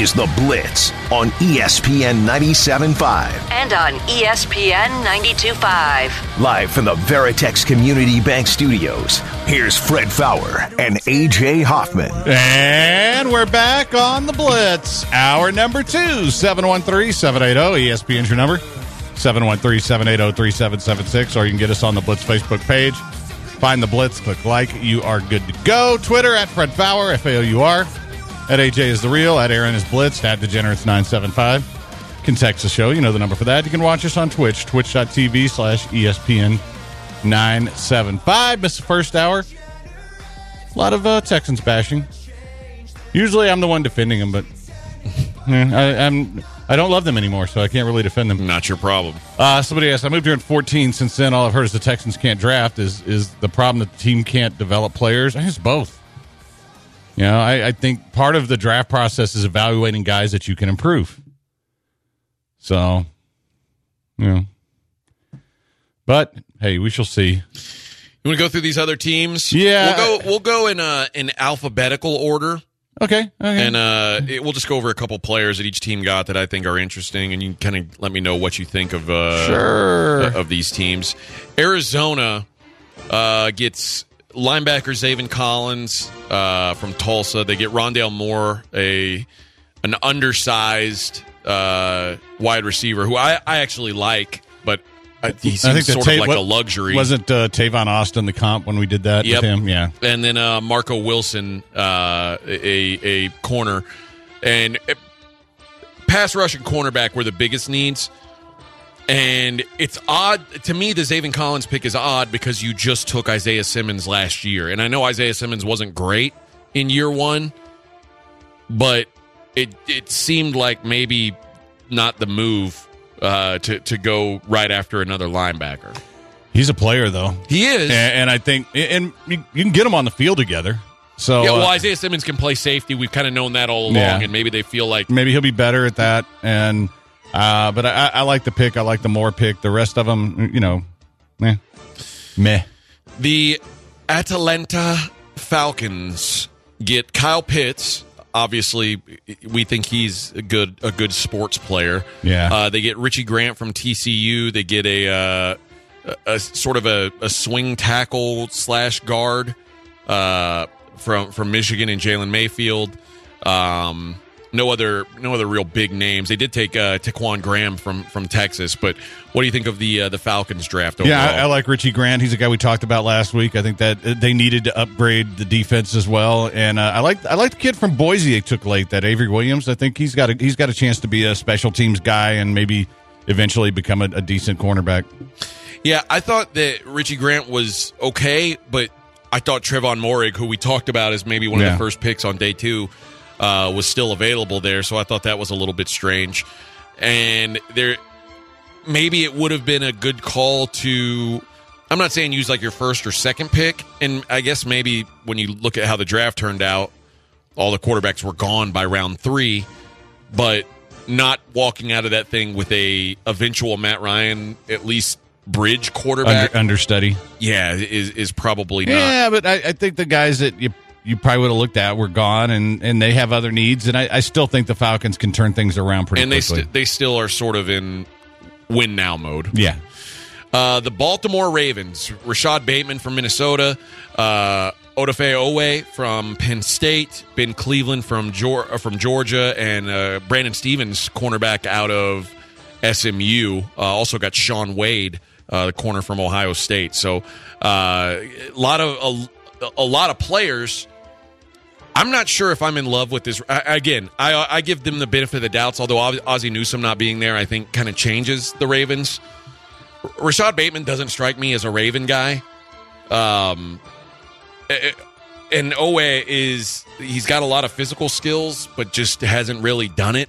is The Blitz on ESPN 97.5. and on ESPN 92.5. Live from the Veritex Community Bank Studios, here's Fred Faour and AJ Hoffman. And we're back on the Blitz. Hour number two, 713 780. ESPN's your number. 713 780 3776. Or you can get us on the Blitz Facebook page. Find the Blitz, click like. You are good to go. Twitter at Fred Faour, F A O U R. At AJ is the real. At Aaron is Blitz. At Degenerates975. Can text the show. You know the number for that. You can watch us on Twitch, twitch.tv slash ESPN 975. Missed the first hour. A lot of uh, Texans bashing. Usually I'm the one defending them, but eh, I, I'm I don't love them anymore, so I can't really defend them. Not your problem. Uh, somebody asked, I moved here in 14. Since then, all I've heard is the Texans can't draft. Is is the problem that the team can't develop players? I think it's both. You know, I, I think part of the draft process is evaluating guys that you can improve. So, you know. But hey, we shall see. You want to go through these other teams? Yeah. We'll go. We'll go in uh, in alphabetical order, Okay. okay. and uh, it, we'll just go over a couple players that each team got that I think are interesting, and you kind of let me know what you think of uh, Sure. of these teams. Arizona uh, gets linebacker Zaven Collins uh, from Tulsa. They get Rondale Moore, a an undersized uh, wide receiver who I, I actually like, but I, he seems I think sort Ta- of like what- a luxury. Wasn't uh, Tavon Austin the comp when we did that Yep. with him? Yeah. and then uh, Marco Wilson, uh, a a corner, and uh, pass rush and cornerback were the biggest needs. And it's odd to me. The Zaven Collins pick is odd because you just took Isaiah Simmons last year, and I know Isaiah Simmons wasn't great in year one, but it it seemed like maybe not the move uh, to to go right after another linebacker. He's a player, though. He is. And, and I think, and you, you can get him on the field together. So Yeah, well, uh, Isaiah Simmons can play safety. We've kind of known that all along, Yeah. and maybe they feel like maybe he'll be better at that. And uh, but I, I like the pick. I like the more pick. The rest of them, you know, eh. meh. the Atlanta Falcons get Kyle Pitts. Obviously, we think he's a good a good sports player. Yeah. Uh, they get Richie Grant from TCU. They get a uh, a, a sort of a, a swing tackle slash guard uh, from from Michigan and Jalen Mayfield. Um, no other no other real big names. They did take uh, Ta'Quon Graham from from Texas, but what do you think of the uh, the Falcons draft overall? Yeah, I, I like Richie Grant. He's a guy we talked about last week. I think that they needed to upgrade the defense as well. And uh, I like I like the kid from Boise they took late, that Avery Williams. I think he's got a, he's got a chance to be a special teams guy and maybe eventually become a, a decent cornerback. Yeah, I thought that Richie Grant was okay, but I thought Trevon Moehrig, who we talked about as maybe one of the first picks on day two, uh, was still available there. So I thought that was a little bit strange. And there, maybe it would have been a good call to. I'm not saying use like your first or second pick, and I guess maybe when you look at how the draft turned out, all the quarterbacks were gone by round three, but not walking out of that thing with a eventual Matt Ryan at least bridge quarterback. Under, understudy. yeah, is is probably not. Yeah, but I, I think the guys that you you probably would have looked at were gone, and, and they have other needs, and I, I still think the Falcons can turn things around pretty and they st- they still are sort of in win now mode. yeah, Uh, the Baltimore Ravens, Rashod Bateman from Minnesota, uh, Odafe Oweh from Penn State, Ben Cleveland from Geor- uh, from Georgia, and uh, Brandon Stephens, cornerback out of SMU. Uh, also got Shaun Wade, uh, the corner from Ohio State. So uh, a lot of a, a lot of players. I'm not sure if I'm in love with this. I, again, I, I give them the benefit of the doubts. Although Oz- Ozzie Newsome not being there, I think kind of changes the Ravens. Rashod Bateman doesn't strike me as a Raven guy. Um, and Oweh is he's got a lot of physical skills, but just hasn't really done it.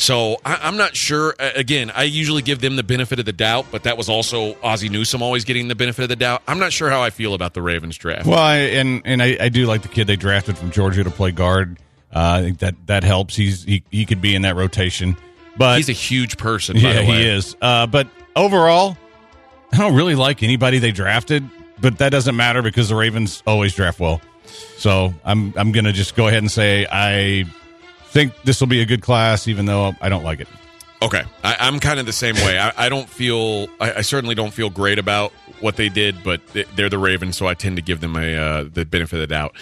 So I, I'm not sure. Again, I usually give them the benefit of the doubt, but that was also Ozzie Newsome always getting the benefit of the doubt. I'm not sure how I feel about the Ravens draft. Well, I, and and I, I do like the kid they drafted from Georgia to play guard. Uh, I think that that helps. He's he, he could be in that rotation, but He's a huge person. By yeah, the way. he is. Uh, but overall, I don't really like anybody they drafted. But that doesn't matter because the Ravens always draft well. So I'm I'm gonna just go ahead and say I think this will be a good class, even though I don't like it. Okay, I, I'm kind of the same way. I, I don't feel. I, I certainly don't feel great about what they did, but they're the Ravens, so I tend to give them a uh, the benefit of the doubt.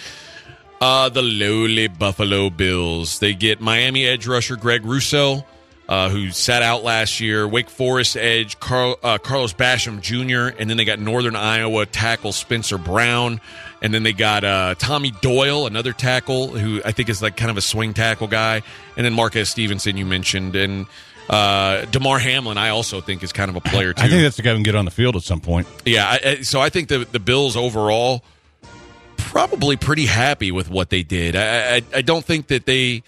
Uh, the lowly Buffalo Bills. They get Miami edge rusher Greg Rousseau, uh, who sat out last year. Wake Forest edge Carl, uh, Carlos Basham Jr., and then they got Northern Iowa tackle Spencer Brown, and then they got uh, Tommy Doyle, another tackle who I think is like kind of a swing tackle guy, and then Marquez Stevenson you mentioned, and uh, Damar Hamlin I also think is kind of a player too. I think that's the guy who can get on the field at some point. Yeah, I, I, so I think the the Bills overall probably pretty happy with what they did. I I, I don't think that they.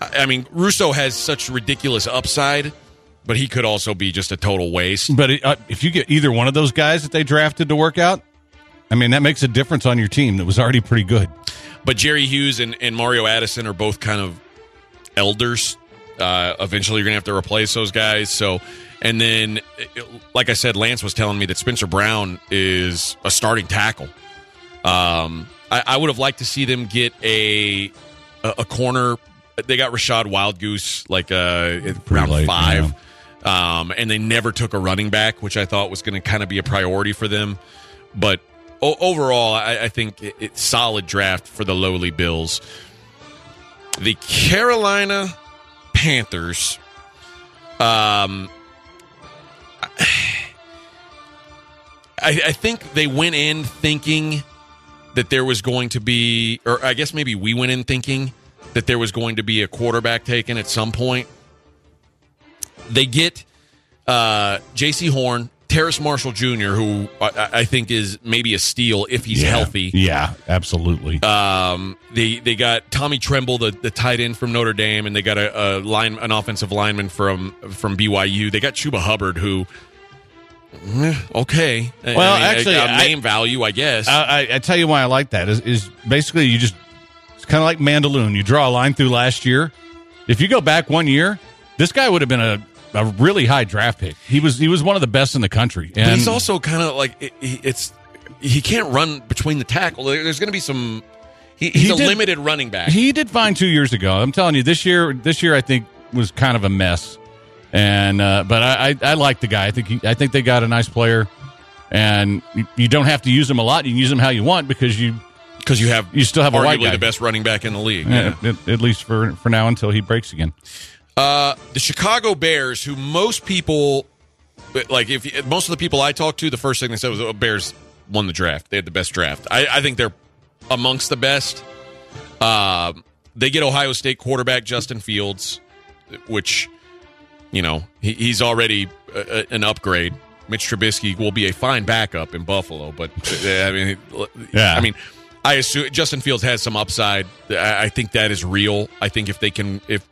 I I mean, Rousseau has such ridiculous upside, but he could also be just a total waste. But uh, if you get either one of those guys that they drafted to work out, I mean that makes a difference on your team that was already pretty good. But Jerry Hughes and, and Mario Addison are both kind of elders. Uh, eventually, you're going to have to replace those guys. So, and then, like I said, Lance was telling me that Spencer Brown is a starting tackle. Um, I, I would have liked to see them get a a, a corner. They got Rachad Wildgoose like uh, around late, five, um, and they never took a running back, which I thought was going to kind of be a priority for them. But o- overall, I, I think it, it's solid draft for the lowly Bills. The Carolina Panthers. Um, I, I think they went in thinking that there was going to be, or I guess maybe we went in thinking that there was going to be a quarterback taken at some point. They get uh, Jaycee Horn, Terrace Marshall Jr., who I, I think is maybe a steal if he's Yeah. healthy. Yeah, absolutely. Um, they they got Tommy Tremble, the, the tight end from Notre Dame, and they got a, a line an offensive lineman from from BYU. They got Chuba Hubbard, who eh, okay, Well, I mean, actually, a, a I- name value, I guess. I, I, I tell you why I like that is, is basically you just it's kind of like Mandaloon. You draw a line through last year. If you go back one year, this guy would have been a, a really high draft pick. He was he was one of the best in the country. And but he's also kind of like it, it's he can't run between the tackle. There's going to be some. He, he's He a limited running back. he did fine two years ago. I'm telling you, this year this year I think was kind of a mess. And uh, but I, I I like the guy. I think he, I think they got a nice player, and you, you don't have to use him a lot. You can use him how you want because you because you have you still have a white arguably the best running back in the league. Yeah, at, at least for for now until he breaks again. Uh, the Chicago Bears, who most people like, if most of the people I talked to, the first thing they said was, "Oh, Bears won the draft. They had the best draft." I, I think they're amongst the best. Um, they get Ohio State quarterback Justin Fields, which you know he, he's already a, a- an upgrade. Mitch Trubisky will be a fine backup in Buffalo, but uh, I mean, Yeah. I mean, I assume Justin Fields has some upside. I, I think that is real. I think if they can, if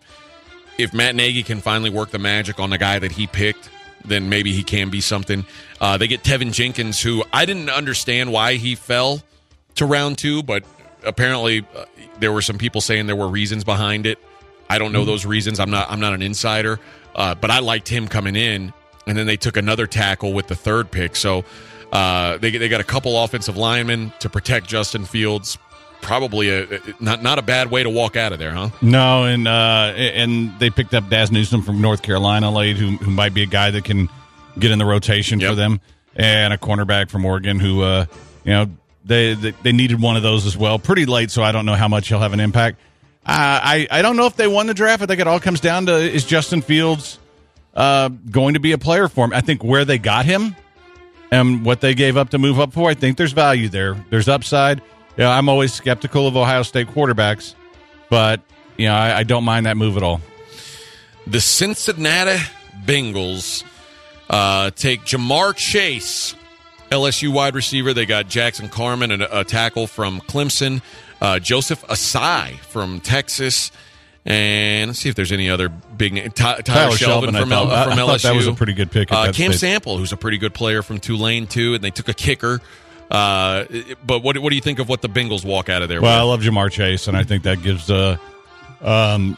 if Matt Nagy can finally work the magic on the guy that he picked, then maybe he can be something. Uh, they get Teven Jenkins, who I didn't understand why he fell to round two, but apparently uh, there were some people saying there were reasons behind it. I don't know those reasons. I'm not. I'm not an insider, uh, but I liked him coming in, and then they took another tackle with the third pick. So uh, they they got a couple offensive linemen to protect Justin Fields. Probably a not not a bad way to walk out of there, huh? No, and uh, and they picked up Dazz Newsome from North Carolina late, who who might be a guy that can get in the rotation Yep. for them, and a cornerback from Oregon who, uh, you know, they, they they needed one of those as well. Pretty late, so I don't know how much he'll have an impact. Uh, I I don't know if they won the draft. I think it all comes down to is Justin Fields uh, going to be a player for him. I think where they got him and what they gave up to move up for, I think there's value there. There's upside. Yeah, I'm always skeptical of Ohio State quarterbacks, but you know I, I don't mind that move at all. The Cincinnati Bengals uh, take Ja'Marr Chase, LSU wide receiver. They got Jackson Carman, and a, a tackle from Clemson. Uh, Joseph Ossai from Texas. And let's see if there's any other big name. Ty- Tyler, Tyler Shelvin, Shelvin, from, thought- L- I- from LSU. thought that was a pretty good pick Uh, Cam stage. Sample, who's a pretty good player from Tulane too, and they took a kicker. Uh, but what what do you think of what the Bengals walk out of there? Well, I love Ja'Marr Chase, and I think that gives uh, um,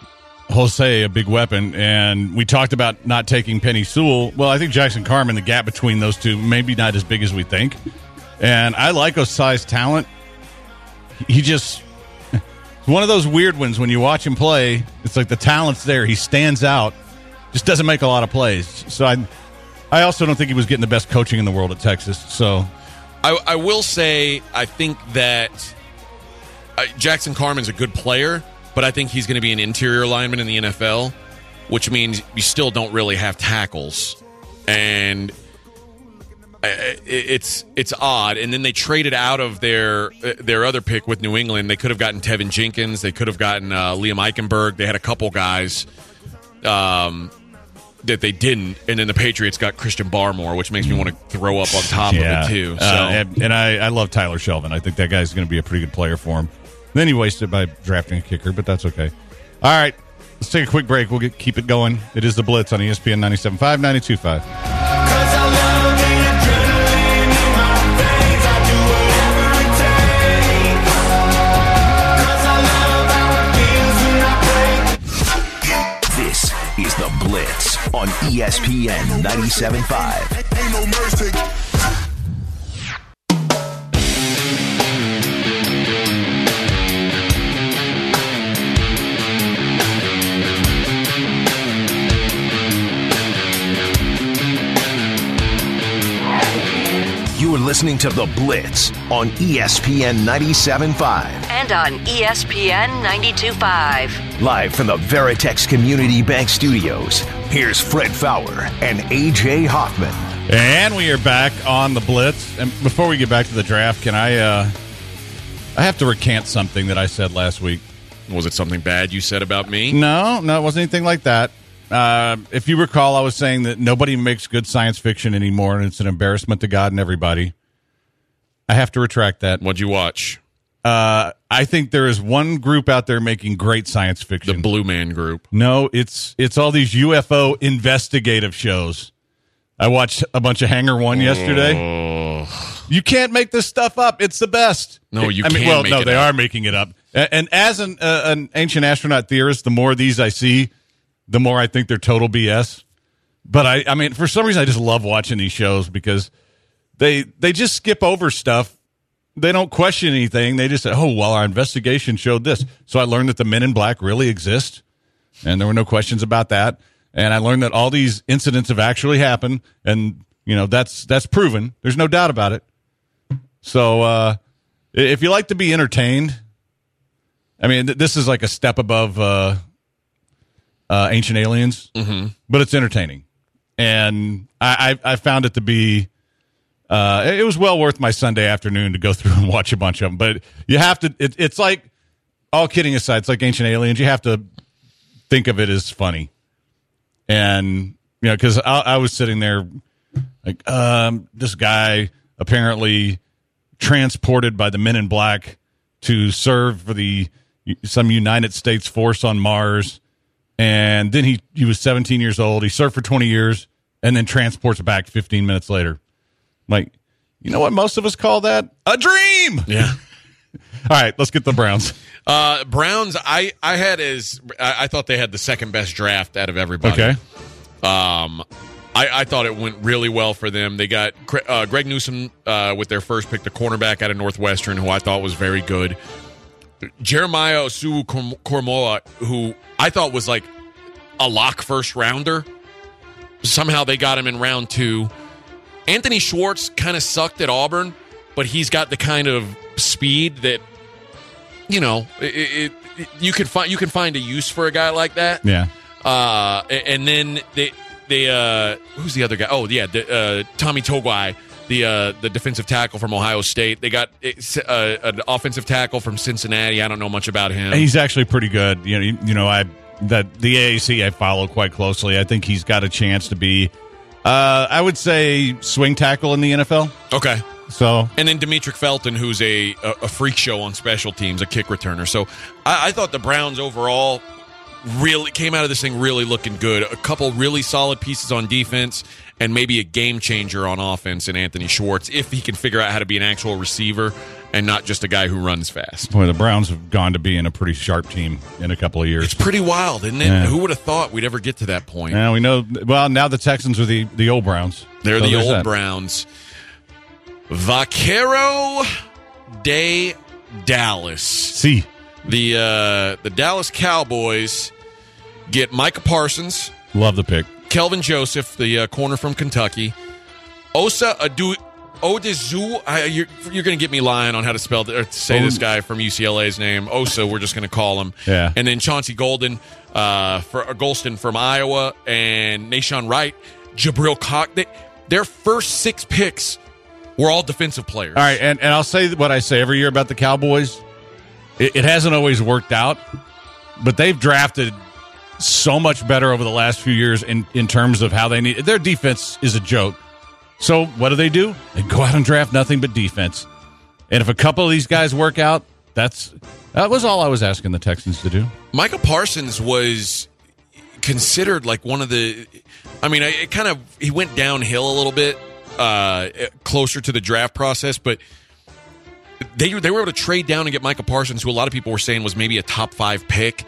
Jose a big weapon. And we talked about not taking Penei Sewell. Well, I think Jackson Carman, the gap between those two, maybe not as big as we think. And I like Ossai's talent. He just one of those weird ones when you watch him play. It's like the talent's there. He stands out, just doesn't make a lot of plays. So I, I also don't think he was getting the best coaching in the world at Texas. So I, I will say I think that uh, Jackson Carman's a good player, but I think he's going to be an interior lineman in the NFL, which means you still don't really have tackles, and it's it's odd. And then they traded out of their uh, their other pick with New England. They could have gotten Teven Jenkins. They could have gotten uh, Liam Eichenberg. They had a couple guys. Um, that they didn't, and then the Patriots got Christian Barmore, which makes me want to throw up on top of it too. So Uh, and, and I, I love Tyler Shelvin. I think that guy's going to be a pretty good player for him. Then he wasted by drafting a kicker, but that's okay. All right, let's take a quick break. We'll get, keep it going. It is the Blitz on ESPN 97.5, 92.5. on ESPN 97.5. Ain't. You are listening to the Blitz on ESPN 97.5. And on ESPN 92.5. Live from the Veritex Community Bank Studios, here's Fred Faour and AJ Hoffman. And we are back on the Blitz. And before we get back to the draft, can I? Uh, I have to recant something that I said last week. Was it something bad you said about me? No, no, it wasn't anything like that. Uh, if you recall, I was saying that nobody makes good science fiction anymore, and it's an embarrassment to God and everybody. I have to retract that. What'd you watch? Uh, I think there is one group out there making great science fiction. The. Blue Man Group. no, it's it's all these UFO investigative shows. I watched a bunch of Hangar One yesterday. You can't make this stuff up. It's the best. No, you I mean, well, no, they up. are making it up. And as an uh, an ancient astronaut theorist, the more of these I see, the more I think they're total BS. But I, I mean, for some reason, I just love watching these shows because they they just skip over stuff. They don't question anything. They just say, "Oh, well, our investigation showed this." So I learned that the Men in Black really exist, and there were no questions about that. And I learned that all these incidents have actually happened, and you know that's that's proven. There's no doubt about it. So uh, if you like to be entertained, I mean, th- this is like a step above uh, uh, Ancient Aliens, mm-hmm. but it's entertaining, and I, I, I found it to be. Uh, it was well worth my Sunday afternoon to go through and watch a bunch of them. But you have to. It, it's like all kidding aside, it's like Ancient Aliens. You have to think of it as funny, and you know, because I, I was sitting there like, um, this guy apparently transported by the Men in Black to serve for the some United States force on Mars, and then he he was 17 years old. He served for 20 years, and then transports back 15 minutes later. Like, you know what most of us call that a dream. Yeah. All right, let's get the Browns. Uh, Browns, I, I had as I, I thought they had the second best draft out of everybody. Okay, Um, I, I thought it went really well for them. They got uh, Greg Newsome uh, with their first pick, the cornerback out of Northwestern, who I thought was very good. Jeremiah Owusu-Koramoah, who I thought was like a lock first rounder. Somehow they got him in round two. Anthony Schwartz kind of sucked at Auburn, but he's got the kind of speed that you know it, it, you could find you can find a use for a guy like that. yeah. Uh, and then they they uh, who's the other guy? Oh yeah, the, uh, Tommy Togiai, the uh, the defensive tackle from Ohio State. They got uh, an offensive tackle from Cincinnati. I don't know much about him. He's actually pretty good. You know, you, you know, I that the AAC I follow quite closely. I think he's got a chance to be, uh, I would say, swing tackle in the NFL. okay. So And then Demetric Felton, who's a, a a freak show on special teams, a kick returner. So I, I thought the Browns overall really came out of this thing really looking good. A couple really solid pieces on defense, and maybe a game changer on offense in Anthony Schwartz if he can figure out how to be an actual receiver and not just a guy who runs fast. Boy, the Browns have gone to being a pretty sharp team in a couple of years. It's pretty wild, isn't it? Yeah. Who would have thought we'd ever get to that point? Now we know. Well, now the Texans are the the old Browns. They're So the old that. Browns. Vaquero de Dallas. See, The uh, the Dallas Cowboys get Micah Parsons, love the pick. Kelvin Joseph, the uh, corner from Kentucky, Osa Adu. Odezu, I, you're, you're going to get me lying on how to spell or to say this guy from UCLA's name. Osa, we're just going to call him. Yeah. And then Chauncey Golden, uh, for uh, Golston from Iowa, and Nahshon Wright, Jabril Cox. They, their first six picks were all defensive players. All right, and, and I'll say what I say every year about the Cowboys. It, it hasn't always worked out, but they've drafted so much better over the last few years in, in terms of how they need their defense is a joke. So what do they do? They go out and draft nothing but defense. And if a couple of these guys work out, that's that was all I was asking the Texans to do. Michael Parsons was considered like one of the. I mean, it kind of he went downhill a little bit uh, closer to the draft process, but they they were able to trade down and get Michael Parsons, who a lot of people were saying was maybe a top five pick.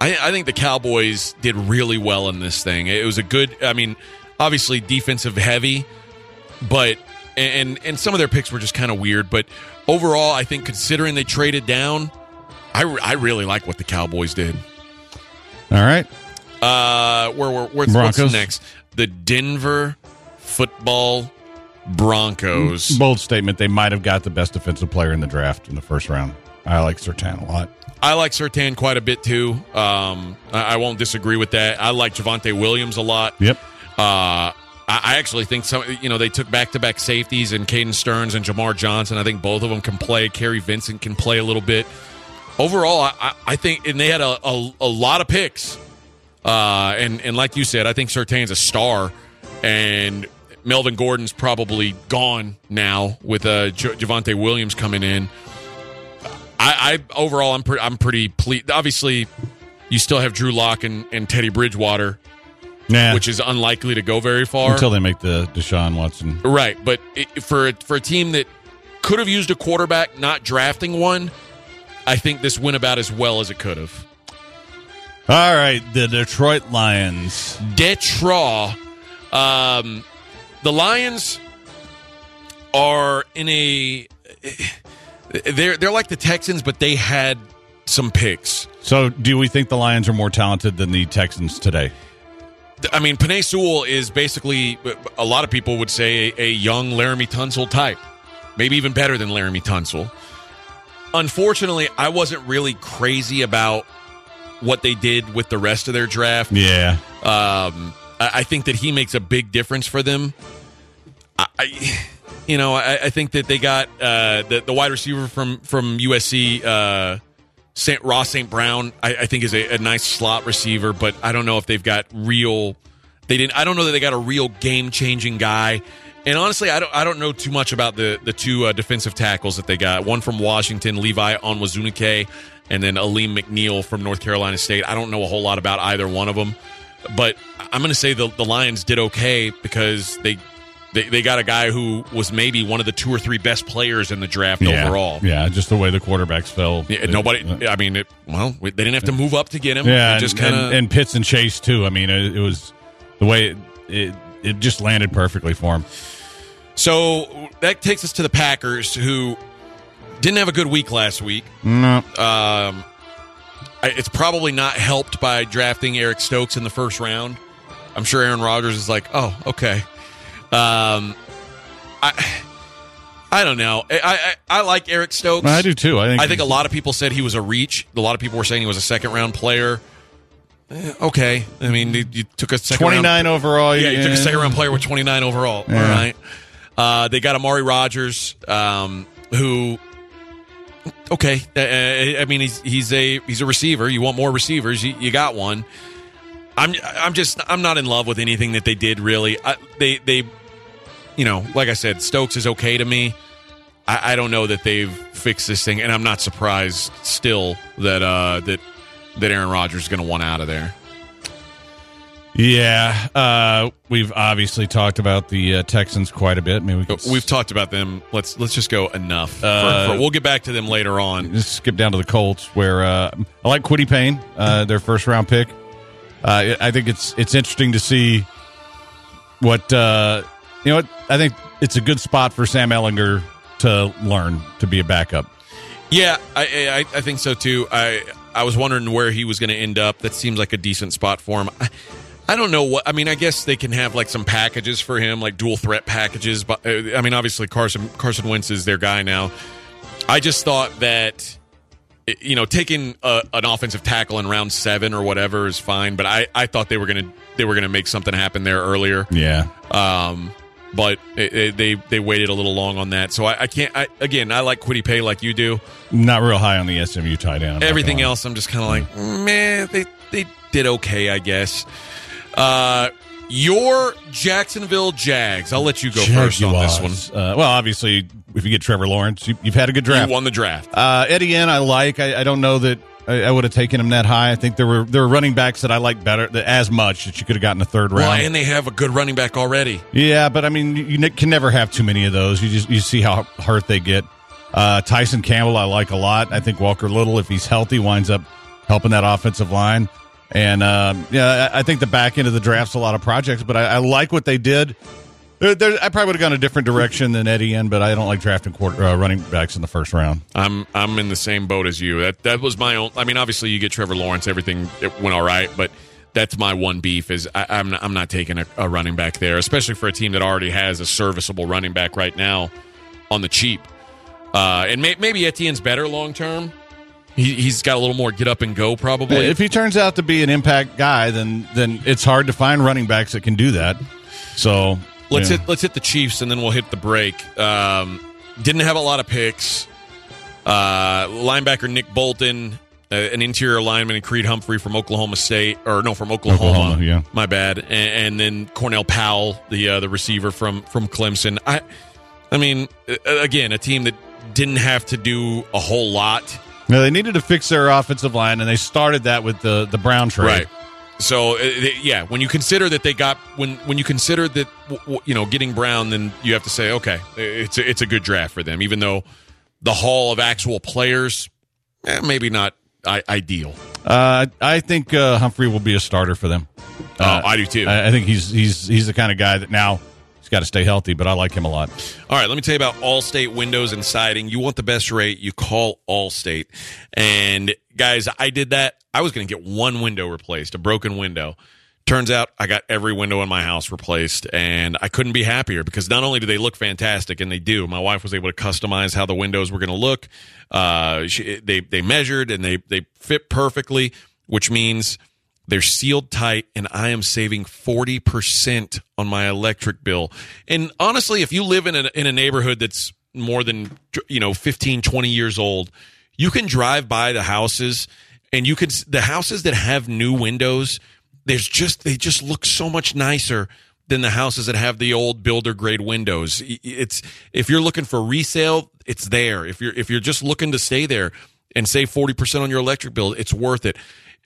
I, I think the Cowboys did really well in this thing. It was a good. I mean, obviously defensive heavy, but and and some of their picks were just kind of weird. But overall, I think considering they traded down, I, I really like what the Cowboys did. All right. Uh, where where where's Broncos. what's next? The Denver Football Broncos. Bold statement. They might have got the best defensive player in the draft in the first round. I like Surtain a lot. I like Surtain quite a bit too. Um, I, I won't disagree with that. I like Javonte Williams a lot. Yep. Uh, I I actually think some, you know, they took back to back safeties and Caden Sterns and Jamar Johnson. I think both of them can play. Kary Vincent can play a little bit. Overall, I, I, think, and they had a, a, a lot of picks. Uh, and, and like you said, I think Surtain's a star. And Melvin Gordon's probably gone now with uh, J- Javonte Williams coming in. I, I overall, I'm, pretty, I'm pretty pleased. Obviously, you still have Drew Lock and, and Teddy Bridgewater Yeah. which is unlikely to go very far. until they make the Deshaun Watson. right, but it, for for a team that could have used a quarterback, not drafting one, I think this went about as well as it could have. All right, the Detroit Lions. Detroit, um, the Lions are in a they're they're like the Texans, but they had some picks. So, do we think the Lions are more talented than the Texans today? I mean, Penei Sewell is basically a lot of people would say a, a young Laremy Tunsil type, maybe even better than Laremy Tunsil. Unfortunately, I wasn't really crazy about what they did with the rest of their draft. Yeah. Um, I, I think that he makes a big difference for them. I, I you know, I, I think that they got uh, the the wide receiver from from USC, uh, Saint Ross St. Brown. I, I think is a, a nice slot receiver, but I don't know if they've got real. They didn't. I don't know that they got a real game changing guy. And honestly, I don't. I don't know too much about the the two uh, defensive tackles that they got. One from Washington, Levi Onwuzurike, and then Alim McNeill from North Carolina State. I don't know a whole lot about either one of them, but I'm going to say the the Lions did okay because they. They, they got a guy who was maybe one of the two or three best players in the draft yeah. overall. Yeah, just the way the quarterbacks fell. Yeah, nobody. I mean, it, well, they didn't have to move up to get him. Yeah, It just and, kind and, of. and Pitts and Chase too. I mean, it, it was the way it, it it just landed perfectly for him. So that takes us to the Packers, who didn't have a good week last week. No, Um, it's probably not helped by drafting Eric Stokes in the first round. I'm sure Aaron Rodgers is like, oh, okay. Um, I, I don't know. I, I, I like Eric Stokes. I do too. I think. I think a lot of people said he was a reach. A lot of people were saying he was a second round player. Eh, okay, I mean, you, you took a second twenty round- overall. yeah, you took a second round player with 29 overall. Yeah. All right. Uh, they got Amari Rodgers, um, who, okay, uh, I mean he's he's a he's a receiver. You want more receivers? You, you got one. I'm I'm just I'm not in love with anything that they did really. I, they they, you know, like I said, Stokes is okay to me. I, I don't know that they've fixed this thing, and I'm not surprised still that uh, that that Aaron Rodgers is going to want out of there. Yeah, uh, we've obviously talked about the uh, Texans quite a bit. Maybe we could We've talked about them. Let's let's just go enough. Uh, for- we'll get back to them later on. just skip down to the Colts, where uh, I like Kwity Paye, uh, their first round pick. Uh, I think it's it's interesting to see what uh, you know. What I think it's a good spot for Sam Ehlinger to learn to be a backup. Yeah, I, I I think so too. I I was wondering where he was going to end up. That seems like a decent spot for him. I, I don't know what. I mean, I guess they can have like some packages for him, like dual threat packages. But uh, I mean, obviously Carson Carson Wentz is their guy now. I just thought that you know taking a, an offensive tackle in round seven or whatever is fine. But I I thought they were gonna they were gonna make something happen there earlier. Yeah, Um, but it, it- they they waited a little long on that. So I, I can't. I, again, I like Kwity Paye like you do. not real high on the SMU tight end. Everything else, I'm just kind of like, man, they they did okay, I guess. Uh, your Jacksonville Jags. I'll let you go first on this one. Uh, well, obviously, if you get Trevor Lawrence, you, you've had a good draft. You won the draft. Uh, Etienne, I like. I, I don't know that I, I would have taken him that high. I think there were there were running backs that I like better that as much that you could have gotten a third round. Well, and they have a good running back already. yeah, but I mean, you, you can never have too many of those. You just you see how hurt they get. Uh, Tyson Campbell, I like a lot. I think Walker Little, if he's healthy, winds up helping that offensive line. And um, yeah, I, think the back end of the draft's a lot of projects, but I, I like what they did. I probably would have gone a different direction than Etienne, but I don't like drafting quarter, uh, running backs in the first round. I'm I'm in the same boat as you. That that was my own. I mean, obviously you get Trevor Lawrence, everything it went all right, but that's my one beef is I, I'm not, I'm not taking a, a running back there, especially for a team that already has a serviceable running back right now on the cheap. Uh, and may, maybe Etienne's better long term. He, he's got a little more get up and go probably. If he turns out to be an impact guy, then then it's hard to find running backs that can do that. So Let's yeah. hit let's hit the Chiefs and then we'll hit the break. Um, didn't have a lot of picks. Uh, linebacker Nick Bolton, uh, an interior lineman, and Creed Humphrey from Oklahoma State, or no, from Oklahoma. Oklahoma, yeah. my bad. And, and then Cornell Powell, the uh, the receiver from from Clemson. I, I mean, again, a team that didn't have to do a whole lot. No, they needed to fix their offensive line, and they started that with the the Brown trade. Right. So uh, yeah, when you consider that they got when when you consider that you know getting Brown, then you have to say okay, it's a, it's a good draft for them, even though the hall of actual players eh, maybe not I- ideal. Uh, I think uh, Humphrey will be a starter for them. Uh, oh, I do too. I, I think he's he's he's the kind of guy that now he's got to stay healthy, but I like him a lot. All right, let me tell you about Allstate Windows and Siding. You want the best rate, you call Allstate. And guys, I did that. I was going to get one window replaced, a broken window. Turns out I got every window in my house replaced, and I couldn't be happier because not only do they look fantastic, and they do. My wife was able to customize how the windows were going to look. Uh, she, they they measured and they they fit perfectly, which means they're sealed tight, and I am saving 40% on my electric bill. And honestly, if you live in a, in a neighborhood that's more than, you know, 15, 20 years old, you can drive by the houses and you can, the houses that have new windows, there's just, they just look so much nicer than the houses that have the old builder grade windows. It's, if you're looking for resale, it's there. If you're, if you're just looking to stay there and save 40% on your electric bill, it's worth it.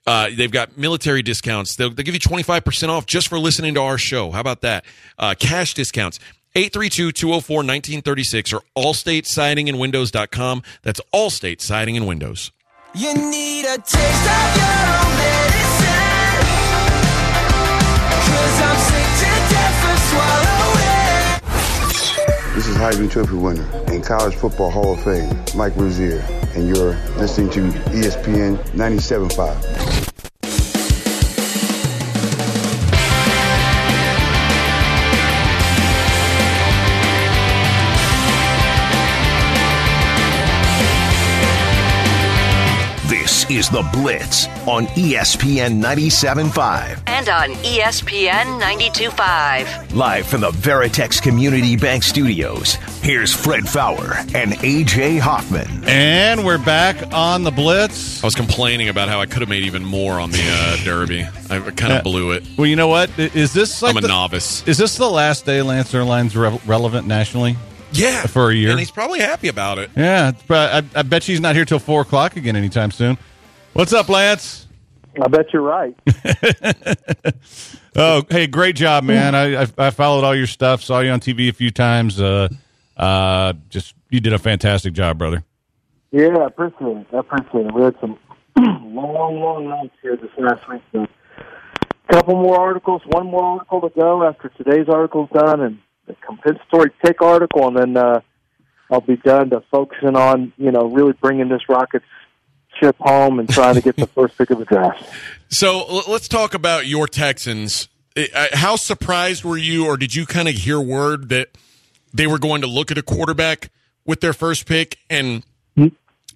Uh, they've got military discounts. They'll, they'll give you 25% off just for listening to our show. How about that? Uh, cash discounts. 832-204-1936 or allstatesidingandwindows.com. That's Allstate Siding and Windows. You need a taste of your own medicine. Cause I'm sick to death of swallowing. This is Heisman Trophy winner and College Football Hall of Fame, Mike Rozier, and you're listening to ESPN 97.5. is The Blitz on ESPN 97.5. And on ESPN 92.5. Live from the Veritex Community Bank Studios, here's Fred Faour and AJ Hoffman. And we're back on the Blitz. I was complaining about how I could have made even more on the uh, Derby. I kind of Yeah. blew it. Well, you know what? Is this like I'm a the- novice. Is this the last day Lance Zierlein's re- relevant nationally? Yeah. For a year. And he's probably happy about it. Yeah, but I, I bet she's not here till four o'clock again anytime soon. What's up, Lance? I bet you're right. Oh, hey, great job, man! I, I I followed all your stuff, saw you on TV a few times. Uh, uh, just you did a fantastic job, brother. Yeah, I appreciate it. I appreciate it. We had some long, long nights here this last week. So a couple more articles, one more article to go after today's article's done, and the compensatory pick article, and then uh, I'll be done to focusing on you know really bringing this Rockets ship home and trying to get the first pick of the draft. So let's talk about your Texans. How surprised were you, or did you kind of hear word that they were going to look at a quarterback with their first pick? And hmm?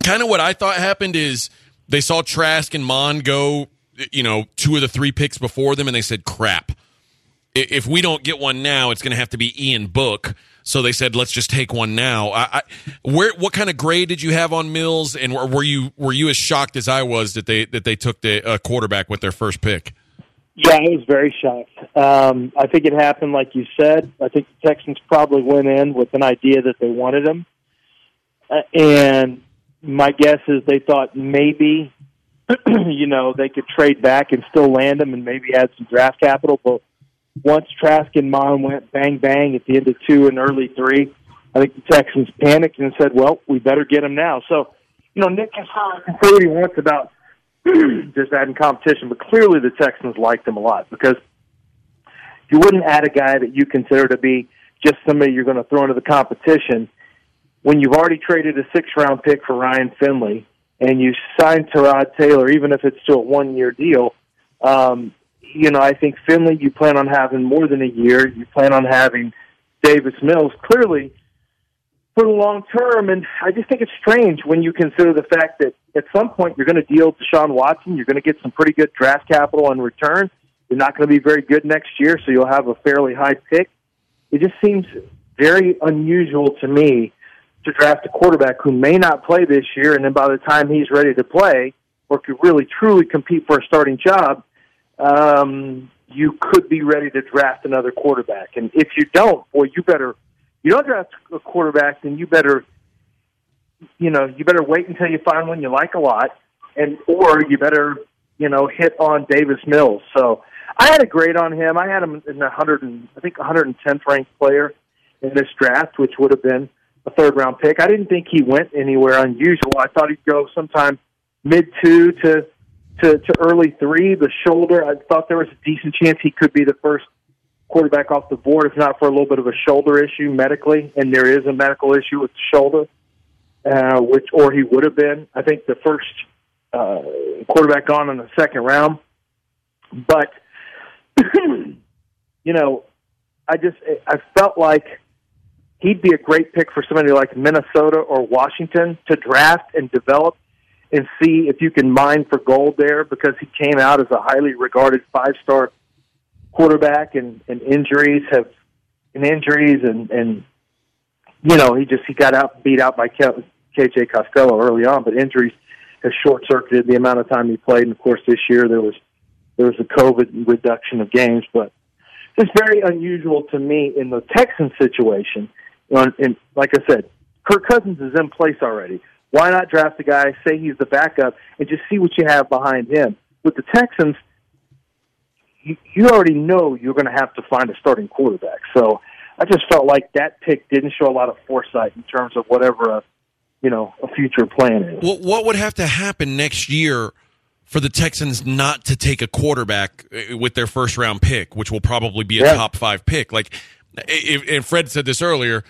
kind of what I thought happened is they saw Trask and Mond go, you know, two of the three picks before them, and they said, crap. If we don't get one now, it's going to have to be Ian Book. So they said, let's just take one now. I, I, where, what kind of grade did you have on Mills, and were were you were you as shocked as I was that they that they took the uh, quarterback with their first pick? Yeah, I was very shocked. Um, I think it happened like you said. I think the Texans probably went in with an idea that they wanted him, uh, and my guess is they thought maybe, you know, they could trade back and still land him and maybe add some draft capital. But once Trask and Mond went bang bang at the end of two and early three, I think the Texans panicked and said, "Well, we better get him now." So, you know, Nick can say what he wants about just adding competition, but clearly the Texans liked him a lot because you wouldn't add a guy that you consider to be just somebody you're going to throw into the competition when you've already traded a six round pick for Ryan Finley and you signed Tyrod Taylor, even if it's still a one year deal. Um, you know, I think Finley, you plan on having more than a year. You plan on having Davis Mills. Clearly, for the long term. And I just think it's strange when you consider the fact that at some point you're going to deal Deshaun Watson. You're going to get some pretty good draft capital in return. You're not going to be very good next year, so you'll have a fairly high pick. It just seems very unusual to me to draft a quarterback who may not play this year, and then by the time he's ready to play or could really truly compete for a starting job, um, you could be ready to draft another quarterback. And if you don't, boy, you better you don't draft a quarterback, then you better you know you better wait until you find one you like a lot, and or you better you know hit on Davis Mills. So I had a grade on him. I had him in the hundred and I think 110th ranked player in this draft, which would have been a third round pick. I didn't think he went anywhere unusual. I thought he'd go sometime mid two to to to early three. The shoulder, I thought there was a decent chance he could be the first quarterback off the board, if not for a little bit of a shoulder issue medically, and there is a medical issue with the shoulder, uh, which or he would have been. I think the first uh, quarterback gone in the second round, but you know, I just I felt like he'd be a great pick for somebody like Minnesota or Washington to draft and develop and see if you can mine for gold there because he came out as a highly regarded five star quarterback and, and injuries have and injuries and and you know he just he got out beat out by KJ Costello early on, but injuries have short circuited the amount of time he played. And of course, this year there was there was a COVID reduction of games, but it's very unusual to me in the Texans situation. You and like I said, Kirk Cousins is in place already. Why not draft a guy, say he's the backup, and just see what you have behind him? With the Texans, you, you already know you're going to have to find a starting quarterback. So I just felt like that pick didn't show a lot of foresight in terms of whatever a you know a future plan is. Well, what would have to happen next year for the Texans not to take a quarterback uh, with their first round pick, which will probably be a Yeah. top five pick? Like, if, and Fred said this earlier.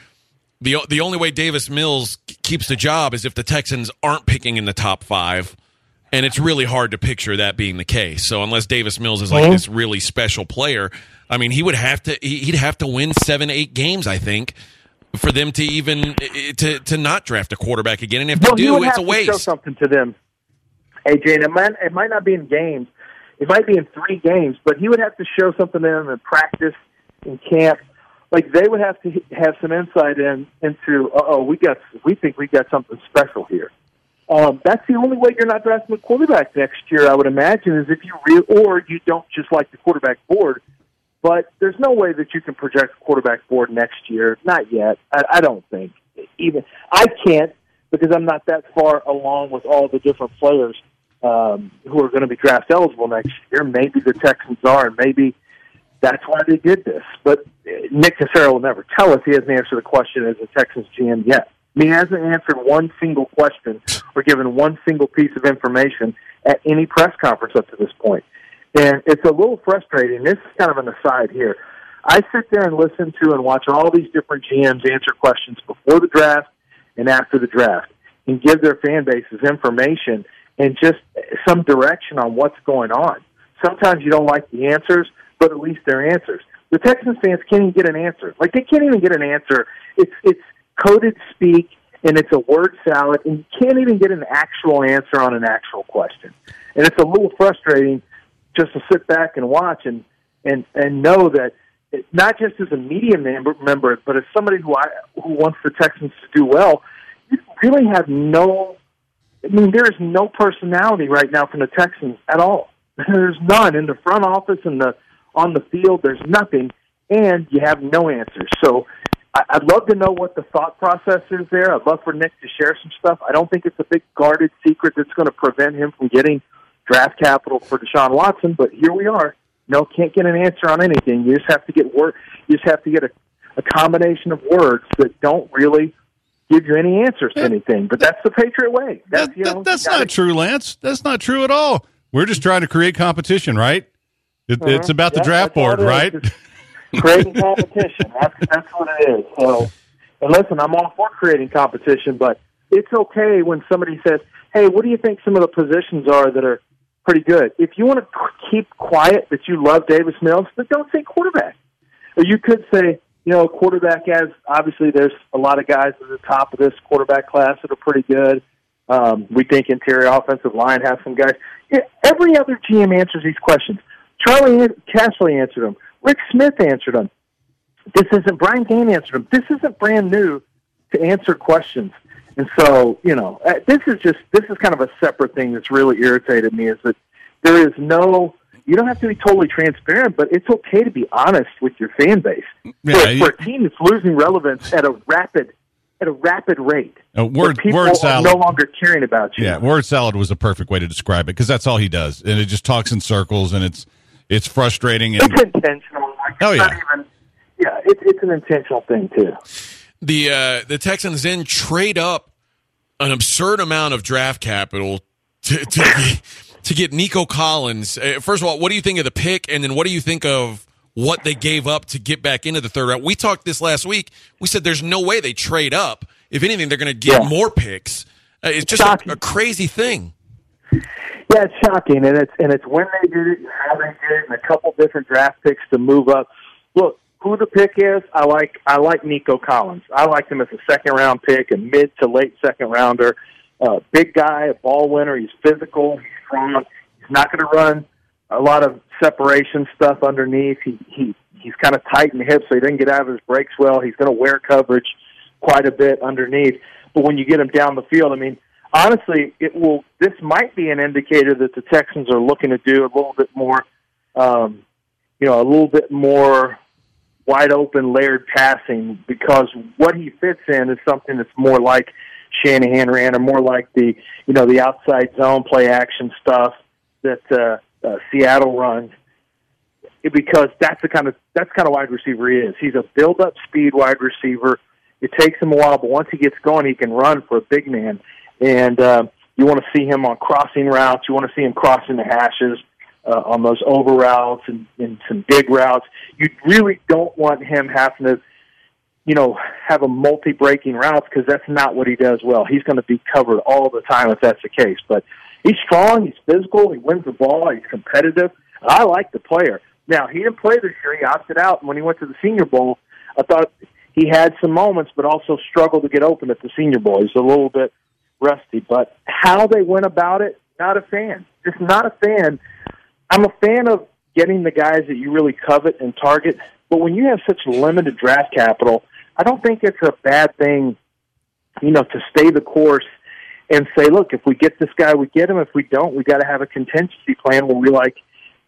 The, the only way Davis Mills keeps the job is if the Texans aren't picking in the top five, and it's really hard to picture that being the case. So unless Davis Mills is like this really special player, I mean, he would have to he- he'd have to win seven eight games, I think, for them to even to to not draft a quarterback again. And if they he do, it's a to show something to them, AJ. And it might it might not be in games. It might be in three games, but he would have to show something to them in practice, in camp. Like they would have to have some insight in into. Oh, we got we think we got something special here. Um, that's the only way you're not drafting a quarterback next year. I would imagine is if you re- or you don't just like the quarterback board. But there's no way that you can project a quarterback board next year. Not yet. I, I don't think. Even I can't because I'm not that far along with all the different players um, who are going to be draft eligible next year. Maybe the Texans are, and maybe that's why they did this. But Nick Caserio will never tell us. He hasn't answered the question as a Texas GM yet. I mean, he hasn't answered one single question or given one single piece of information at any press conference up to this point. And it's a little frustrating. This is kind of an aside here. I sit there and listen to and watch all these different GMs answer questions before the draft and after the draft and give their fan bases information and just some direction on what's going on. Sometimes you don't like the answers, but at least they're answers. The Texans fans can't even get an answer. Like they can't even get an answer. It's it's coded speak and it's a word salad and you can't even get an actual answer on an actual question. And it's a little frustrating just to sit back and watch and and and know that it, not just as a media member, member, but as somebody who I who wants the Texans to do well, you really have no. I mean, there is no personality right now from the Texans at all. There's none in the front office and the on the field. There's nothing, and you have no answers. So. I'd love to know what the thought process is there. I'd love for Nick to share some stuff. I don't think it's a big guarded secret that's going to prevent him from getting draft capital for Deshaun Watson, but here we are. No, can't get an answer on anything. You just have to get word. You just have to get a, a combination of words that don't really give you any answers to anything. But that's the Patriot way. That's That- you know, that- that's not true, Lance. That's not true at all. We're just trying to create competition, right? It, It's about the draft board, right? Creating competition. That's that's what it is. So, and listen, I'm all for creating competition, but it's okay when somebody says, "Hey, what do you think some of the positions are that are pretty good?" If you want to keep quiet that you love Davis Mills, then don't say quarterback. Or you could say, you know, quarterback as obviously there's a lot of guys at the top of this quarterback class that are pretty good. Um, we think interior offensive line has some guys. Yeah, every other GM answers these questions. Charley Casserly answered them. Rick Smith answered them. This isn't Brian Gaine answered them. This isn't brand new to answer questions. And so, you know, uh, this is just this is kind of a separate thing that's really irritated me is that there is no you don't have to be totally transparent, but it's okay to be honest with your fan base. Yeah, for, you- for a team that's losing relevance at a rapid at a rapid rate. Uh, word- people word are salad. no longer caring about you. Yeah, word salad was a perfect way to describe it because that's all he does, and it just talks in circles, and it's it's frustrating. And It's intentional. Like, Oh, it's yeah. not even, yeah, it, it's an intentional thing too. The uh, the Texans then trade up an absurd amount of draft capital to to, get, to get Nico Collins. Uh, first of all, what do you think of the pick, and then what do you think of what they gave up to get back into the third round? We talked this last week. We said there's no way they trade up. If anything, they're going to get Yeah. more picks. Uh, it's just a, a crazy thing. Yeah, it's shocking, and it's and it's when they did it, and how they did it, and a couple different draft picks to move up. Look, who the pick is, I like. I like Nico Collins. I like him as a second round pick, a mid to late second rounder. Uh, big guy, a ball winner. He's physical. He's strong. He's not going to run a lot of separation stuff underneath. He he he's kind of tight in the hips, so he doesn't get out of his breaks well. He's going to wear coverage quite a bit underneath. But when you get him down the field, I mean, honestly, it will. This might be an indicator that the Texans are looking to do a little bit more, um, you know, a little bit more wide open layered passing because what he fits in is something that's more like Shanahan ran, or more like the you know the outside zone play action stuff that uh, uh, Seattle runs. Because that's the kind of that's the kind of wide receiver he is. He's a build up speed wide receiver. It takes him a while, but once he gets going, he can run for a big man. And uh, you want to see him on crossing routes. You want to see him crossing the hashes uh, on those over routes and, and some dig routes. You really don't want him having to, you know, have a multi-breaking routes because that's not what he does well. He's going to be covered all the time if that's the case. But he's strong. He's physical. He wins the ball. He's competitive. I like the player. Now he didn't play this year. He opted out and when he went to the Senior Bowl. I thought he had some moments, but also struggled to get open at the Senior Bowl. He's a little bit rusty. But how they went about it, not a fan. Just not a fan. I'm a fan of getting the guys that you really covet and target. But when you have such limited draft capital, I don't think it's a bad thing, you know, to stay the course and say, look, if we get this guy, we get him. If we don't, we got to have a contingency plan where we like,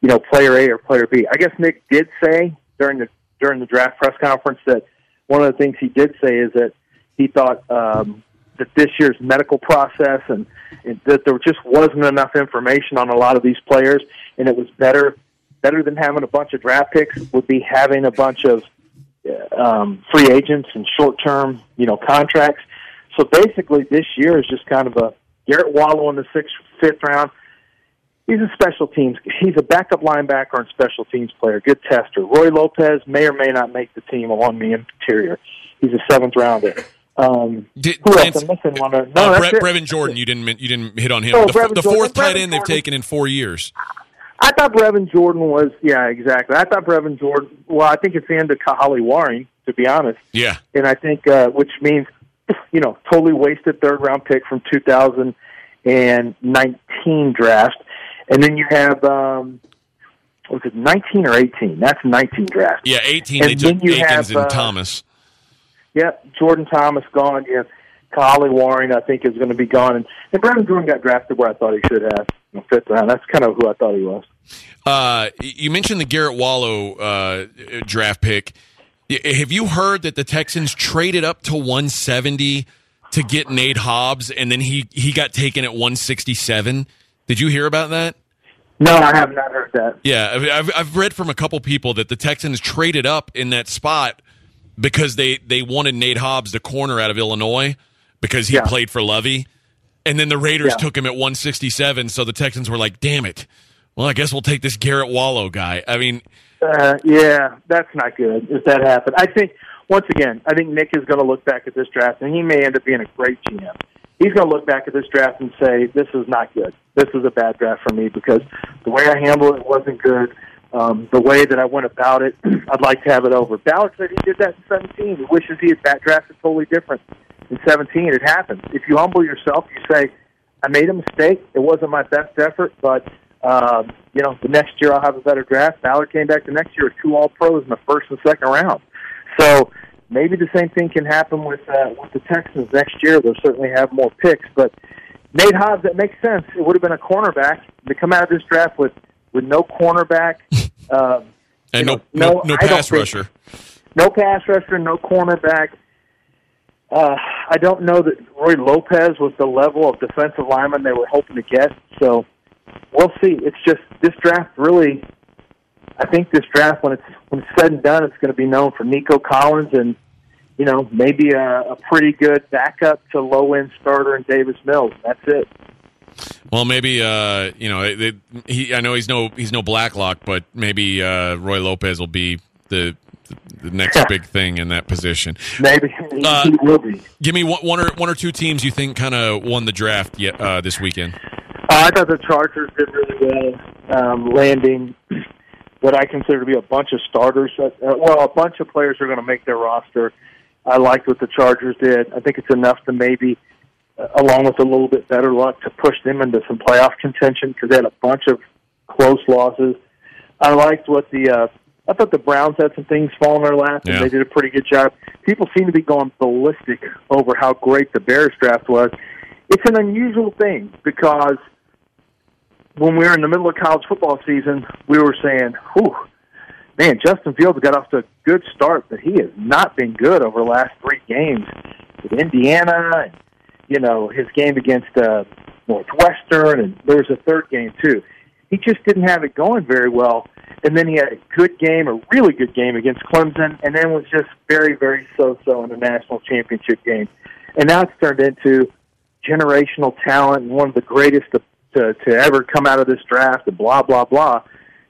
you know, player A or player B. I guess Nick did say during the during the draft press conference that one of the things he did say is that he thought um, that this year's medical process and, and that there just wasn't enough information on a lot of these players, and it was better better than having a bunch of draft picks would be having a bunch of uh, um, free agents and short term you know contracts. So basically, this year is just kind of a Garrett Wallow in the sixth, fifth round. He's a special teams. He's a backup linebacker and special teams player. Good tester. Roy Lopez may or may not make the team along the interior. He's a seventh rounder. Um, Did- who Lance- else? I'm missing one. No, uh, Bre- Brevin Jordan, you didn't you didn't hit on him. Oh, the, f- Brevin the Jordan. fourth tight end they've taken in four years. I thought Brevin Jordan was. Yeah, exactly. I thought Brevin Jordan. Well, I think it's the end of Kahale Warring, to be honest. Yeah, and I think uh, which means you know totally wasted third round pick from 2019 draft, and then you have um, was it 19 or 18? That's 19 draft. yeah. Eighteen. And they took then you Akins have, and uh, Thomas. Yep, Jordan Thomas gone. Yeah, Kahale Warring I think is going to be gone, and and Brevin Jordan got drafted where I thought he should have, in the fifth round. That's kind of who I thought he was. Uh, you mentioned the Garrett Wallow uh, draft pick. Have you heard that the Texans traded up to 170 to get Nate Hobbs, and then he he got taken at 167? Did you hear about that? No, I have not heard that. Yeah, I've I've read from a couple people that the Texans traded up in that spot because they they wanted Nate Hobbs, the corner out of Illinois, because he Yeah. played for Lovie, and then the Raiders Yeah. took him at 167. So the Texans were like, "Damn it! Well, I guess we'll take this Garrett Wallow guy." I mean, Uh, yeah, that's not good if that happened. I think once again, I think Nick is going to look back at this draft, and he may end up being a great GM. He's going to look back at this draft and say, "This is not good. This is a bad draft for me because the way I handled it wasn't good. Um, the way that I went about it, I'd like to have it over." Ballard said he did that in 17. He wishes he had bat drafted totally different in 17. It happens. If you humble yourself, you say, "I made a mistake. It wasn't my best effort, but." Um, you know, the next year I'll have a better draft. Ballard came back the next year with two All Pros in the first and second round. So maybe the same thing can happen with uh, with the Texans next year. They'll certainly have more picks, but Nate Hobbs, that makes sense. It would have been a cornerback to come out of this draft with with no cornerback, um, and no know, no, no, pass think- rusher. no pass rusher, no cornerback. Uh, I don't know that Roy Lopez was the level of defensive lineman they were hoping to get. So we'll see. It's just this draft really. I think this draft, when it's when it's said and done, it's going to be known for Nico Collins and you know maybe a, a pretty good backup to low end starter in Davis Mills. That's it. Well, maybe uh, you know they, he. I know he's no he's no Blacklock, but maybe uh, Roy Lopez will be the the next big thing in that position. Maybe he, Uh, he will be. Give me one, one or one or two teams you think kind of won the draft yet uh, this weekend. Uh, I thought the Chargers did really well, um, landing what I consider to be a bunch of starters. Uh, well, a bunch of players are going to make their roster. I liked what the Chargers did. I think it's enough to maybe, along with a little bit better luck, to push them into some playoff contention because they had a bunch of close losses. I liked what the. Uh, I thought the Browns had some things fall in their lap, and Yeah. they did a pretty good job. People seem to be going ballistic over how great the Bears draft was. It's an unusual thing because when we were in the middle of college football season, we were saying, "Whew, man, Justin Fields got off to a good start, but he has not been good over the last three games with Indiana, and you know his game against uh, Northwestern, and there was a third game too. He just didn't have it going very well, and then he had a good game, a really good game against Clemson, and then was just very, very so-so in the national championship game. And now it's turned into generational talent and one of the greatest to, to, to ever come out of this draft and blah, blah, blah.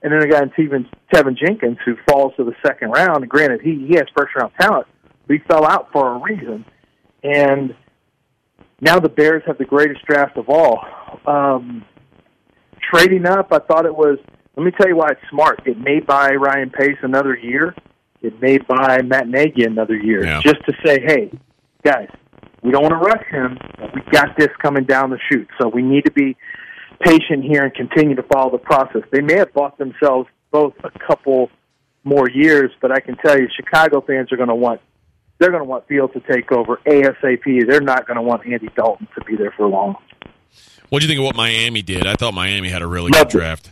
And then a guy in Teven, Teven Jenkins who falls to the second round. And granted, he, he has first round talent, but he fell out for a reason. And now the Bears have the greatest draft of all. Um, trading up, I thought it was, let me tell you why it's smart. It may buy Ryan Pace another year. It may buy Matt Nagy another year. Yeah. Just to say, hey, guys, we don't want to rush him. We got this coming down the chute, so we need to be patient here and continue to follow the process. They may have bought themselves both a couple more years, but I can tell you, Chicago fans are going to want they're going to want Field to take over ASAP. They're not going to want Andy Dalton to be there for long. What do you think of what Miami did? I thought Miami had a really Loved good it. draft.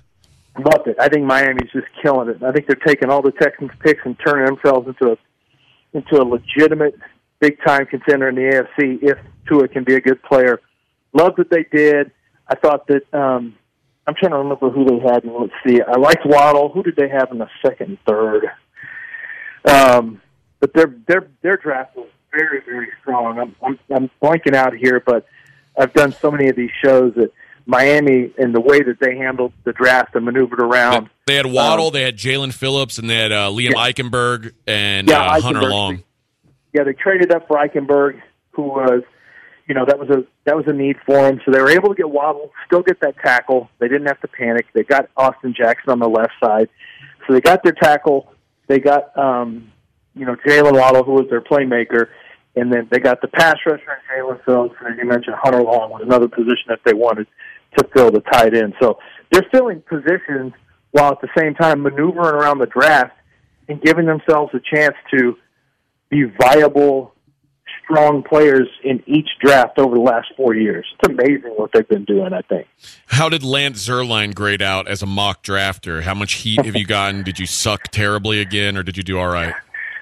Loved it. I think Miami's just killing it. I think they're taking all the Texans picks and turning themselves into a into a legitimate big time contender in the AFC if Tua can be a good player. Loved what they did. I thought that um, I'm trying to remember who they had. Let's see. I liked Waddle. Who did they have in the second and third? Um, but their their their draft was very very strong. I'm I'm, I'm blanking out here, but I've done so many of these shows that Miami and the way that they handled the draft and maneuvered around. They had Waddle, Um, they had Jaelan Phillips, and they had uh, Liam Yeah. Eichenberg and Yeah, uh, Hunter Long. yeah, they traded up for Eichenberg, who was, you know, that was a that was a need for him. So they were able to get Waddle, still get that tackle. They didn't have to panic. They got Austin Jackson on the left side, so they got their tackle. They got, um, you know, Jaylen Waddle, who was their playmaker, and then they got the pass rusher and Jaelan Phillips. And as you mentioned, Hunter Long was another position that they wanted to fill the tight end. So they're filling positions while at the same time maneuvering around the draft and giving themselves a chance to be viable, strong players in each draft over the last four years. It's amazing what they've been doing, I think. How did Lance Zierlein grade out as a mock drafter? How much heat have you gotten? Did you suck terribly again, or did you do all right?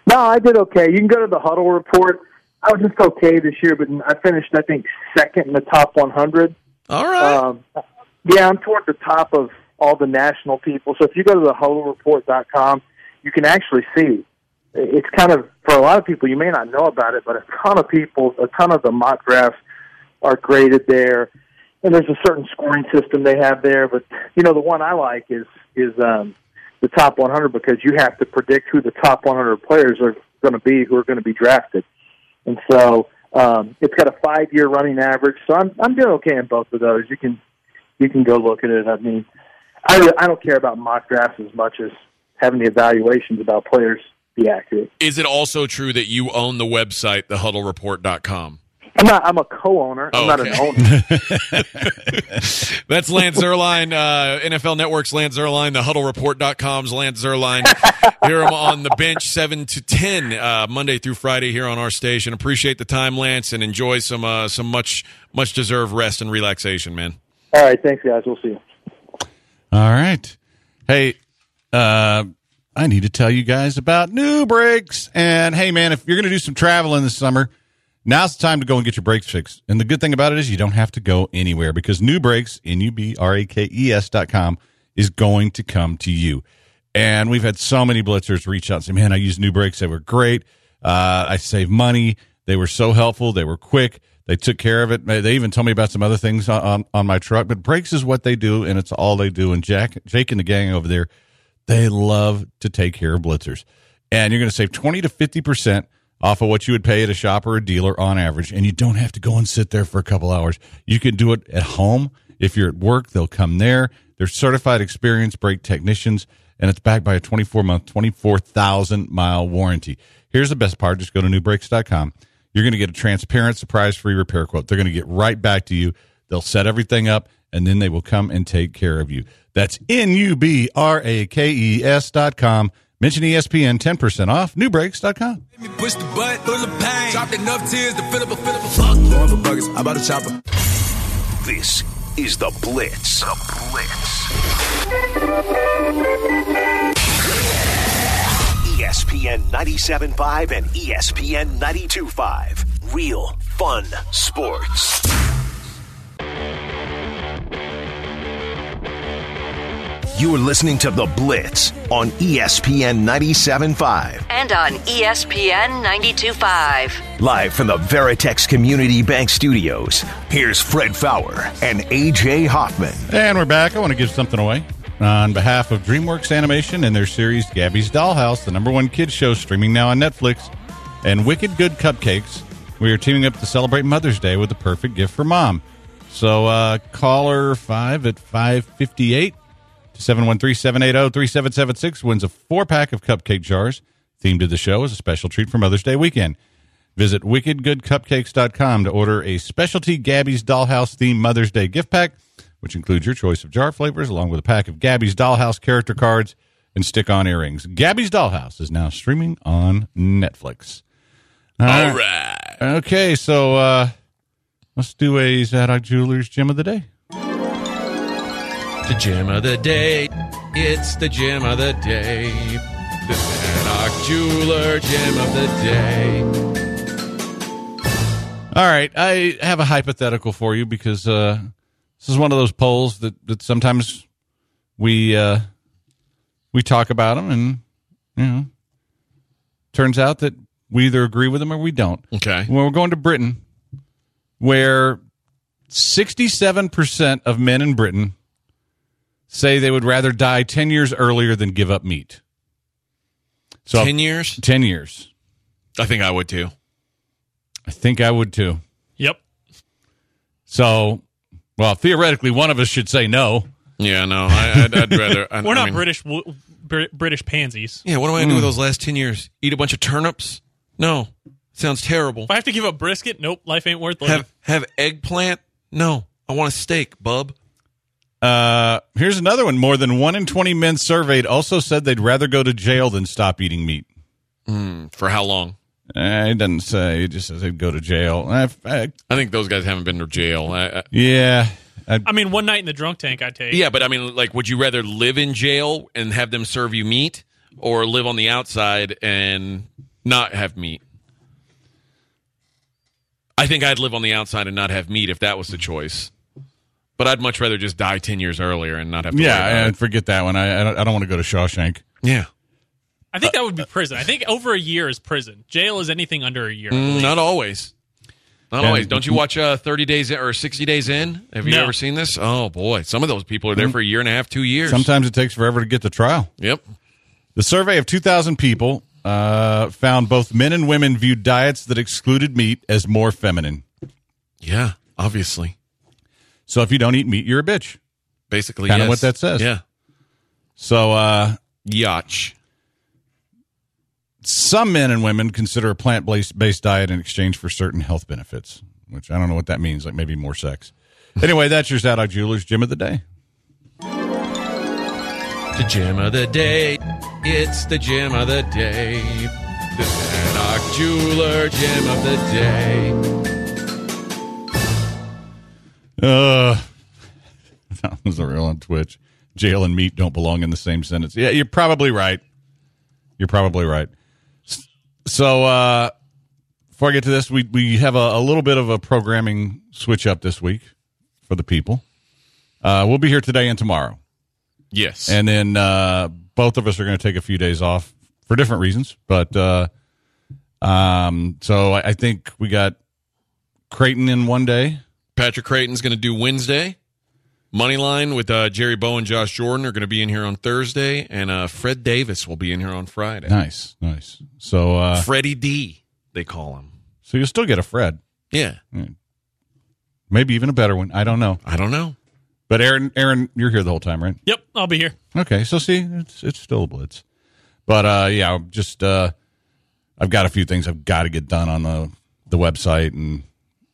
No, I did okay. You can go to the huddle report. I was just okay this year, but I finished, I think, second in the top 100. All right. Um, yeah, I'm toward the top of all the national people. So if you go to the huddlereport.com, you can actually see. It's kind of for a lot of people. You may not know about it, but a ton of people, a ton of the mock drafts are graded there, and there's a certain scoring system they have there. But you know, the one I like is is um, the top 100 because you have to predict who the top 100 players are going to be who are going to be drafted, and so um, it's got a five year running average. So I'm I'm doing okay in both of those. You can you can go look at it. I mean, I I don't care about mock drafts as much as having the evaluations about players be accurate. Is it also true that you own the website, thehuddlereport.com? I'm not. I'm a co-owner. I'm Oh, not an owner. That's Lance Zierlein, uh, NFL Network's Lance Zierlein, thehuddlereport.com's Lance Zierlein. Hear him on the bench 7 to 10, uh, Monday through Friday here on our station. Appreciate the time, Lance, and enjoy some, uh, some much, much deserved rest and relaxation, man. All right. Thanks, guys. We'll see you. All right. Hey, uh, I need to tell you guys about new brakes. And hey, man, if you're going to do some traveling this summer, now's the time to go and get your brakes fixed. And the good thing about it is you don't have to go anywhere because new brakes, N U B R A K E S dot com, is going to come to you. And we've had so many blitzers reach out and say, man, I used new brakes. They were great. Uh, I saved money. They were so helpful. They were quick. They took care of it. They even told me about some other things on, on, my truck. But brakes is what they do, and it's all they do. And Jack, Jake, and the gang over there, they love to take care of blitzers. And you're going to save 20 to 50% off of what you would pay at a shop or a dealer on average. And you don't have to go and sit there for a couple hours. You can do it at home. If you're at work, they'll come there. They're certified, experienced brake technicians, and it's backed by a 24 month, 24,000 mile warranty. Here's the best part just go to newbrakes.com. You're going to get a transparent, surprise free repair quote. They're going to get right back to you. They'll set everything up and then they will come and take care of you. That's N U B R A K E S dot com. Mention ESPN 10% off newbrakes.com. Me push the butt, full of pain. Dropped enough tears to fill up a fill up a fuck. Going for buggers, I bought a chopper. This is the Blitz. The Blitz. ESPN 97.5 and ESPN 92.5. Real fun sports. You are listening to The Blitz on ESPN 97.5. And on ESPN 92.5. Live from the Veritex Community Bank Studios, here's Fred Faour and AJ Hoffman. And we're back. I want to give something away. On behalf of DreamWorks Animation and their series Gabby's Dollhouse, the number one kids show streaming now on Netflix, and Wicked Good Cupcakes, we are teaming up to celebrate Mother's Day with the perfect gift for mom. So uh, caller 5 at 558 to 713-780-3776 wins a four-pack of cupcake jars themed to the show as a special treat for Mother's Day weekend. Visit wickedgoodcupcakes.com to order a specialty Gabby's Dollhouse themed Mother's Day gift pack, which includes your choice of jar flavors along with a pack of Gabby's Dollhouse character cards and stick-on earrings. Gabby's Dollhouse is now streaming on Netflix. All right. Okay, so uh, let's do a Zadok Jewelers Gem of the Day. The gem of the day. It's the gem of the day. The Zadok Jeweler gem of the day. All right, I have a hypothetical for you because uh, this is one of those polls that, that sometimes we uh, we talk about them, and you know, turns out that we either agree with them or we don't. Okay. When we're going to Britain, where sixty-seven percent of men in Britain say they would rather die ten years earlier than give up meat. So 10 years? ten years. I think I would too. I think I would too. Yep. So, well, theoretically, one of us should say no. Yeah, no. I, I'd, I'd rather. I, We're I not mean- British w- Br- British pansies. Yeah, what am I going to do with mm. those last 10 years? Eat a bunch of turnips? No. Sounds terrible. If I have to give up brisket, nope, life ain't worth living. Have have eggplant? No. I want a steak, bub. Uh, here's another one. More than one in 20 men surveyed also said they'd rather go to jail than stop eating meat. For how long? Uh, it doesn't say. It just says they'd go to jail. I, I, I think those guys haven't been to jail. I, I, yeah. I, I mean, one night in the drunk tank, I take. yeah, but I mean, like, would you rather live in jail and have them serve you meat, or live on the outside and not have meat? I think I'd live on the outside and not have meat if that was the choice. But I'd much rather just die ten years earlier and not have to. worry yeah, about and forget that one. I, I don't, I don't want to go to Shawshank. yeah. I think that would be prison. I think over a year is prison. Jail is anything under a year. I Mm, believe. not always. Not And- always. Don't you watch uh, Thirty Days In- or Sixty Days In? Have you No. ever seen this? Oh boy, some of those people are there for a year and a half, two years. Sometimes it takes forever to get to trial. Yep. The survey of 2,000 people uh, found both men and women viewed diets that excluded meat as more feminine. Yeah. Obviously. So if you don't eat meat, you're a bitch. Basically. Kinda yes. what that says. Yeah. So uh, Yacht. some men and women consider a plant based diet in exchange for certain health benefits, which I don't know what that means, like maybe more sex. Anyway, that's your Zadok Jewelers Gym of the Day. The gym of the day. It's the gym of the day. The Zadok Jeweler gym of the day. Uh, that was a real on Twitch. Jail and meat don't belong in the same sentence. Yeah, you're probably right. You're probably right. So, uh, before I get to this, we, we have a, a little bit of a programming switch up this week for the people. Uh, we'll be here today and tomorrow. Yes. And then uh, both of us are going to take a few days off for different reasons. But uh, um, so I, I think we got Creighton in one day. Patrick Creighton's going to do Wednesday. Moneyline with uh, Jerry Bow and Josh Jordan are going to be in here on Thursday, and uh, Fred Davis will be in here on Friday. Nice, nice. So, uh, Freddie D, they call him. so you'll still get a Fred, Yeah, maybe even a better one. I don't know. I don't know. But Aaron, Aaron, you're here the whole time, right? Yep, I'll be here. Okay, so see, it's it's still a blitz. But uh, yeah, I'm just uh, I've got a few things I've got to get done on the the website, and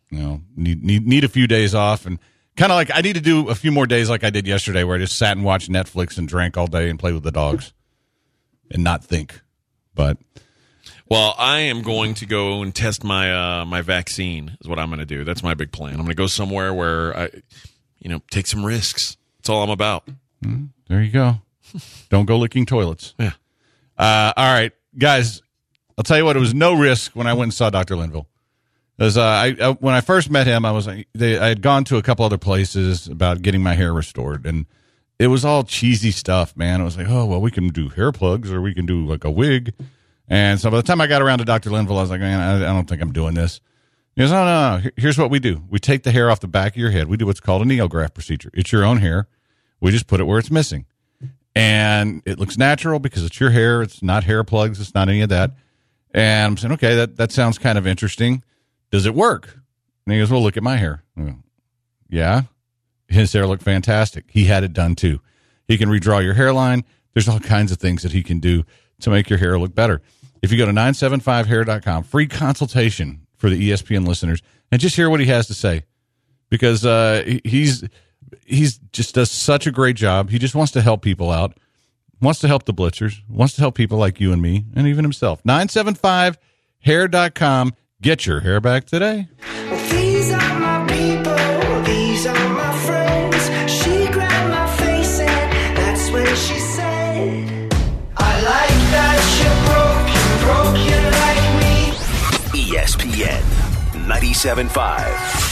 you know, need need need a few days off, and kind of like I need to do a few more days like I did yesterday, where I just sat and watched Netflix and drank all day and played with the dogs, and not think. But Well, I am going to go and test my uh, my vaccine. Is what I'm going to do. That's my big plan. I'm going to go somewhere where I, you know, take some risks. That's all I'm about. there you go. Don't go licking toilets. Yeah. Uh, all right, guys. I'll tell you what. It was no risk when I went and saw Doctor Linville. As uh, I, I when I first met him, I was they, I had gone to a couple other places about getting my hair restored, and it was all cheesy stuff, man. It was like, oh well, we can do hair plugs, or we can do like a wig. And so by the time I got around to Doctor Linville, I was like, man, I, I don't think I'm doing this. He goes, no, no, no. Here's what we do: we take the hair off the back of your head. We do what's called a neograft procedure. It's your own hair. We just put it where it's missing and it looks natural because it's your hair. It's not hair plugs. It's not any of that. And I'm saying, okay, that, that sounds kind of interesting. Does it work? And he goes, well, look at my hair. Go, yeah. His hair looked fantastic. He had it done too. He can redraw your hairline. There's all kinds of things that he can do to make your hair look better. If you go to 975hair.com, free consultation for the ESPN listeners, and just hear what he has to say because uh, he's he's just does such a great job. He just wants to help people out, wants to help the blitzers, wants to help people like you and me, and even himself. 975hair.com. Get your hair back today. These are my people, these are my friends. She grabbed my face and that's when she said, I like that you're broke, you're broke, you like me. ESPN 97.5.